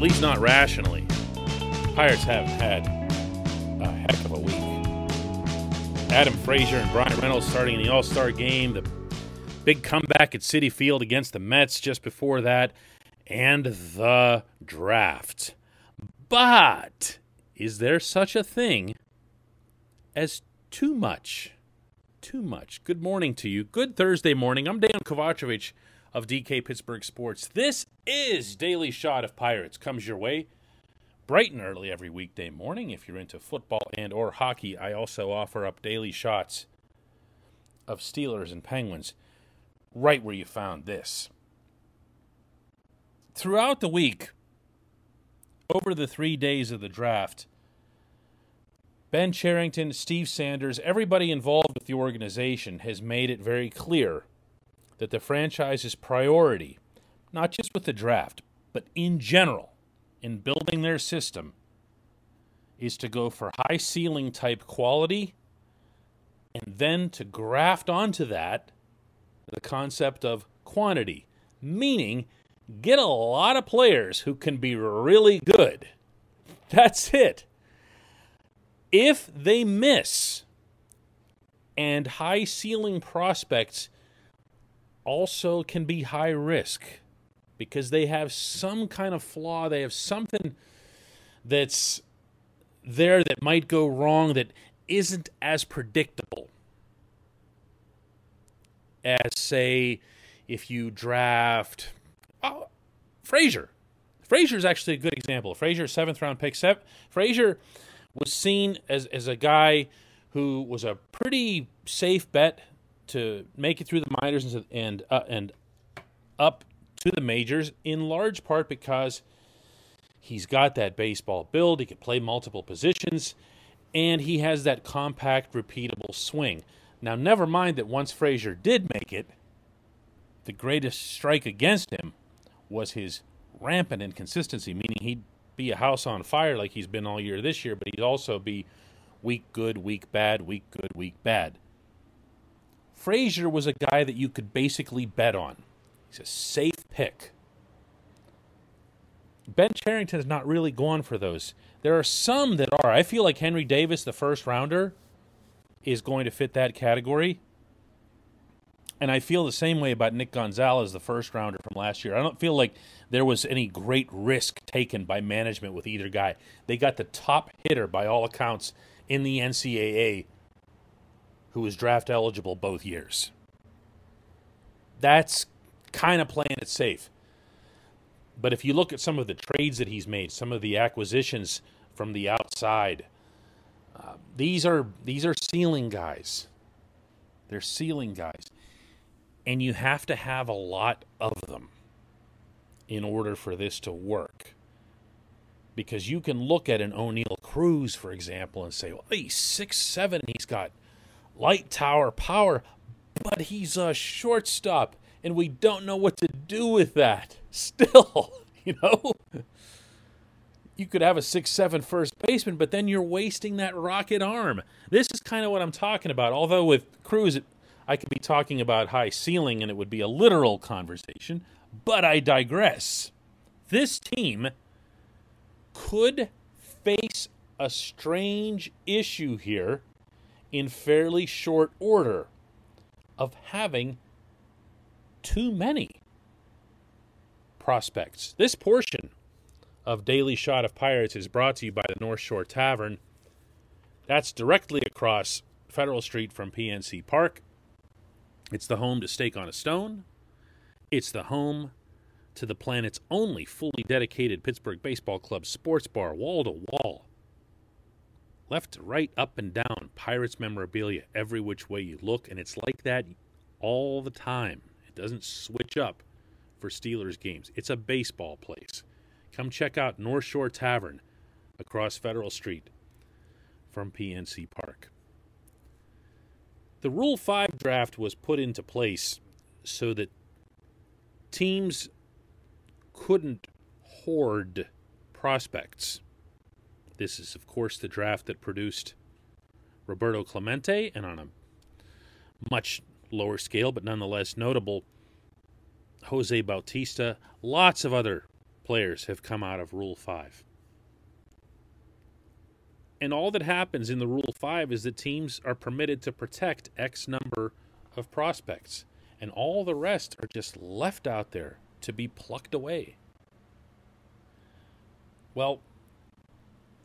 At least not rationally. Pirates haven't had a heck of a week. Adam Frazier and Bryan Reynolds starting in the All Star game, the big comeback at Citi Field against the Mets just before that, and the draft. But is there such a thing as too much? Too much. Good morning to you. Good Thursday morning. I'm Dan Kovacevic of DK Pittsburgh Sports. This is Daily Shot of Pirates. Comes your way bright and early every weekday morning. If you're into football and or hockey, I also offer up daily shots of Steelers and Penguins right where you found this. Throughout the week, over the 3 days of the draft, Ben Cherington, Steve Sanders, everybody involved with the organization has made it very clear that the franchise's priority, not just with the draft, but in general, in building their system, is to go for high ceiling type quality and then to graft onto that the concept of quantity, meaning get a lot of players who can be really good. That's it. If they miss, and high ceiling prospects also can be high risk because they have some kind of flaw. They have something that's there that might go wrong that isn't as predictable as, say, if you draft oh, Frazier. Frazier is actually a good example. Frazier, seventh round pick. Seven, Frazier was seen as, as a guy who was a pretty safe bet to make it through the minors and and, uh, and up to the majors in large part because he's got that baseball build. He can play multiple positions, and he has that compact, repeatable swing. Now, never mind that once Frazier did make it, the greatest strike against him was his rampant inconsistency, meaning he'd be a house on fire like he's been all year this year, but he'd also be week good, week bad, week good, week bad. Frazier was a guy that you could basically bet on. He's a safe pick. Ben Cherington has not really gone for those. There are some that are. I feel like Henry Davis, the first rounder, is going to fit that category. And I feel the same way about Nick Gonzales, the first rounder from last year. I don't feel like there was any great risk taken by management with either guy. They got the top hitter, by all accounts, in the NCAA who was draft eligible both years. That's kind of playing it safe. But if you look at some of the trades that he's made, some of the acquisitions from the outside, uh, these are these are ceiling guys. They're ceiling guys, and you have to have a lot of them in order for this to work. Because you can look at an Oneil Cruz, for example, and say, "Well, he's six seven. He's got light tower power, but he's a shortstop, and we don't know what to do with that. Still, you know, you could have a six seven first baseman, but then you're wasting that rocket arm. This is kind of what I'm talking about. Although with Cruz, I could be talking about high ceiling, and it would be a literal conversation. But I digress. This team could face a strange issue here in fairly short order of having too many prospects. This portion of Daily Shot of Pirates is brought to you by the North Shore Tavern. That's directly across Federal Street from PNC Park. It's the home to Steak on a Stone. It's the home to the planet's only fully dedicated Pittsburgh Baseball Club sports bar, wall to wall left, right, up, and down. Pirates memorabilia every which way you look, and it's like that all the time. It doesn't switch up for Steelers games. It's a baseball place. Come check out North Shore Tavern across Federal Street from PNC Park. The Rule 5 draft was put into place so that teams couldn't hoard prospects. This is, of course, the draft that produced Roberto Clemente, and on a much lower scale, but nonetheless notable, Jose Bautista. Lots of other players have come out of Rule 5. And all that happens in the Rule 5 is that teams are permitted to protect X number of prospects, and all the rest are just left out there to be plucked away. Well,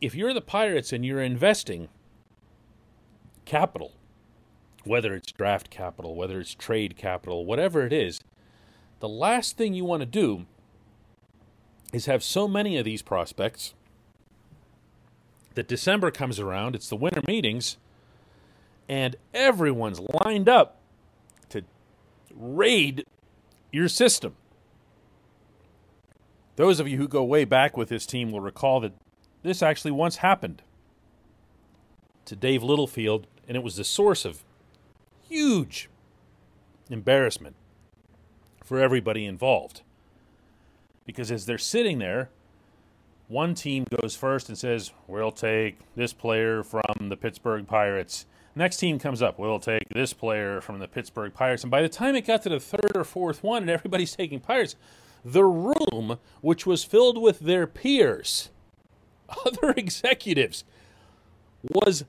if you're the Pirates and you're investing capital, whether it's draft capital, whether it's trade capital, whatever it is, the last thing you want to do is have so many of these prospects that December comes around, it's the winter meetings, and everyone's lined up to raid your system. Those of you who go way back with this team will recall that this actually once happened to Dave Littlefield, and it was the source of huge embarrassment for everybody involved. Because as they're sitting there, one team goes first and says, We'll take this player from the Pittsburgh Pirates. Next team comes up, We'll take this player from the Pittsburgh Pirates. And by the time it got to the third or fourth one and everybody's taking Pirates, the room, which was filled with their peers, other executives, was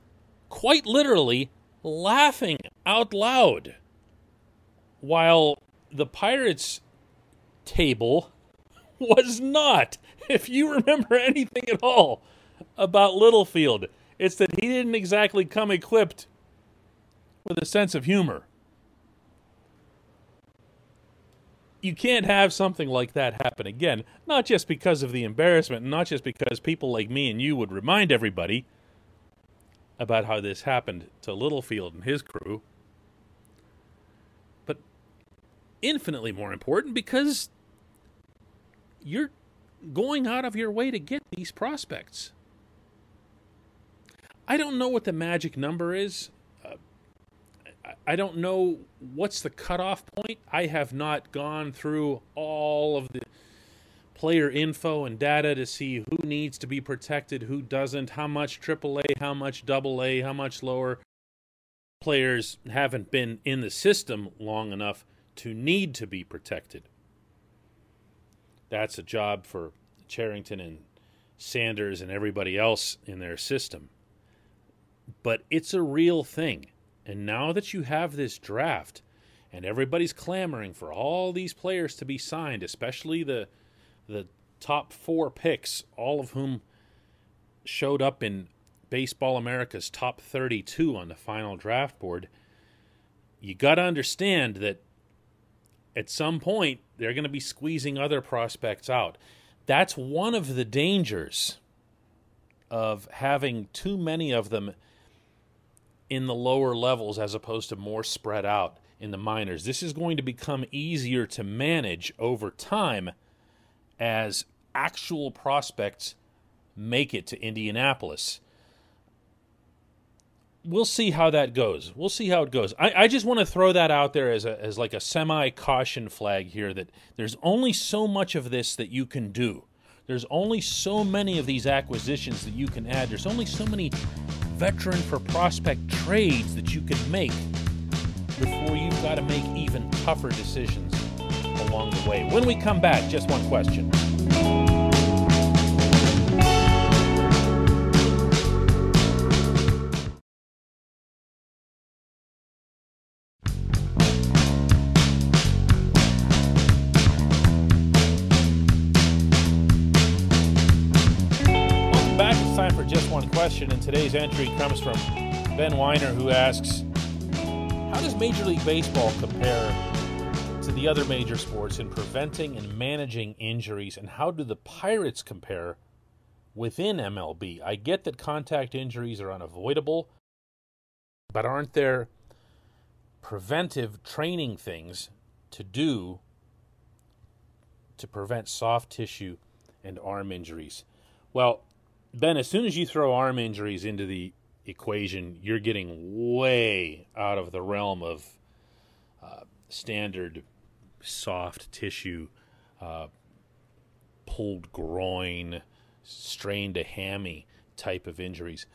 quite literally laughing out loud while the Pirates table was not. If you remember anything at all about Littlefield, it's that he didn't exactly come equipped with a sense of humor. You can't have something like that happen again, not just because of the embarrassment, not just because people like me and you would remind everybody about how this happened to Littlefield and his crew, but infinitely more important because you're going out of your way to get these prospects. I don't know what the magic number is. I don't know what's the cutoff point. I have not gone through all of the player info and data to see who needs to be protected, who doesn't, how much AAA, how much AA, how much lower. Players haven't been in the system long enough to need to be protected. That's a job for Cherington and Sanders and everybody else in their system. But it's a real thing. And now that you have this draft and everybody's clamoring for all these players to be signed, especially the the top four picks, all of whom showed up in Baseball America's top 32 on the final draft board, you got to understand that at some point they're going to be squeezing other prospects out. That's one of the dangers of having too many of them in the lower levels as opposed to more spread out in the minors. This is going to become easier to manage over time as actual prospects make it to Indianapolis. We'll see how that goes. We'll see how it goes. I, I just want to throw that out there as a as like a semi caution flag here that there's only so much of this that you can do. There's only so many of these acquisitions that you can add. There's only so many veteran for prospect trades that you can make before you've got to make even tougher decisions along the way. When we come back, just one question. Today's entry comes from Ben Weiner, who asks, "How does Major League Baseball compare to the other major sports in preventing and managing injuries, and how do the Pirates compare within MLB. I get that contact injuries are unavoidable, but aren't there preventive training things to do to prevent soft tissue and arm injuries? Well, Ben, as soon as you throw arm injuries into the equation, you're getting way out of the realm of uh, standard soft tissue, uh, pulled groin, strained a hammy type of injuries.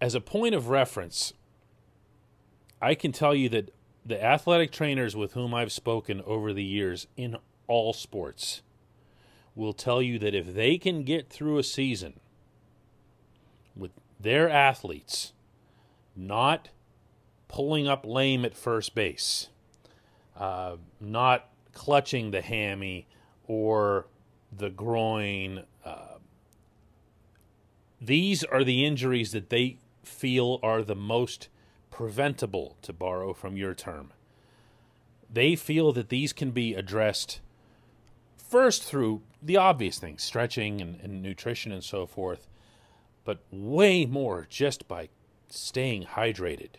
As a point of reference, I can tell you that the athletic trainers with whom I've spoken over the years in all sports will tell you that if they can get through a season with their athletes not pulling up lame at first base, uh, not clutching the hammy or the groin. Uh, these are the injuries that they feel are the most preventable, to borrow from your term. They feel that these can be addressed first through the obvious things, stretching and, and nutrition and so forth, but way more just by staying hydrated.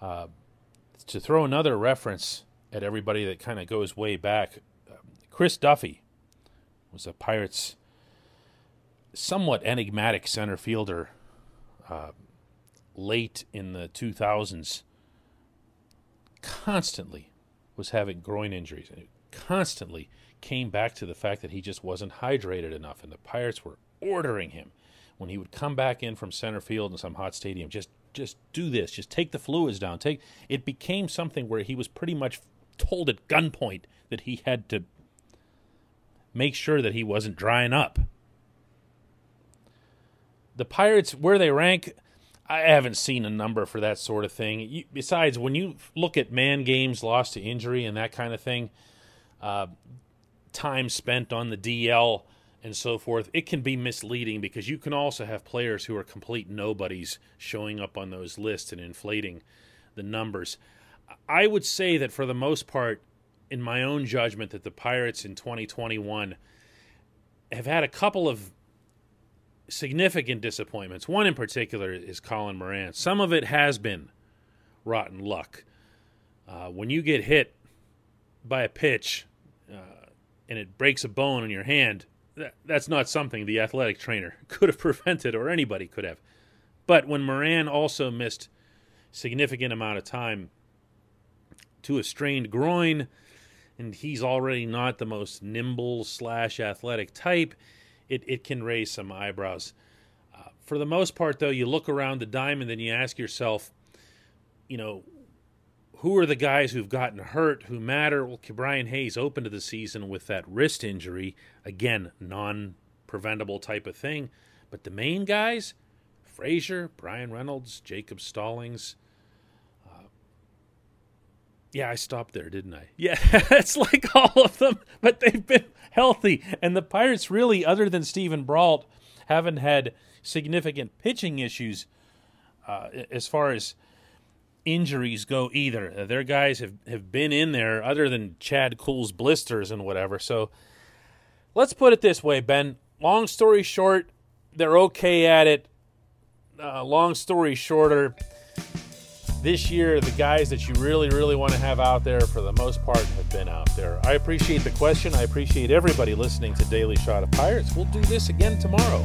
Uh, to throw another reference at everybody that kind of goes way back, um, Chris Duffy was a Pirates somewhat enigmatic center fielder uh, late in the 2000s. Constantly was having groin injuries constantly came back to the fact that he just wasn't hydrated enough, and the Pirates were ordering him when he would come back in from center field in some hot stadium. Just, just do this. Just take the fluids down. Take. It became something where he was pretty much told at gunpoint that he had to make sure that he wasn't drying up. The Pirates, where they rank, I haven't seen a number for that sort of thing. You, besides, when you look at man games lost to injury and that kind of thing, uh, time spent on the DL and so forth, it can be misleading because you can also have players who are complete nobodies showing up on those lists and inflating the numbers. I would say that for the most part, in my own judgment, that the Pirates in 2021 have had a couple of significant disappointments. One in particular is Colin Moran. Some of it has been rotten luck. Uh, when you get hit by a pitch uh, and it breaks a bone in your hand, that, that's not something the athletic trainer could have prevented or anybody could have. But when Moran also missed significant amount of time to a strained groin, and he's already not the most nimble slash athletic type, it, it can raise some eyebrows. Uh, for the most part, though, you look around the diamond and you ask yourself, you know, who are the guys who've gotten hurt who matter? Well, Brian Hayes opened to the season with that wrist injury. Again, non preventable type of thing. But the main guys, Frazier, Bryan Reynolds, Jacob Stallings, yeah, I stopped there, didn't I? Yeah, it's like all of them, but they've been healthy. And the Pirates, really, other than Steven Brault, haven't had significant pitching issues uh, as far as injuries go either. Uh, their guys have, have been in there, other than Chad Kuhl's blisters and whatever. So let's put it this way, Ben. Long story short, they're okay at it. Uh, long story shorter, this year, the guys that you really, really want to have out there for the most part have been out there. I appreciate the question. I appreciate everybody listening to Daily Shot of Pirates. We'll do this again tomorrow.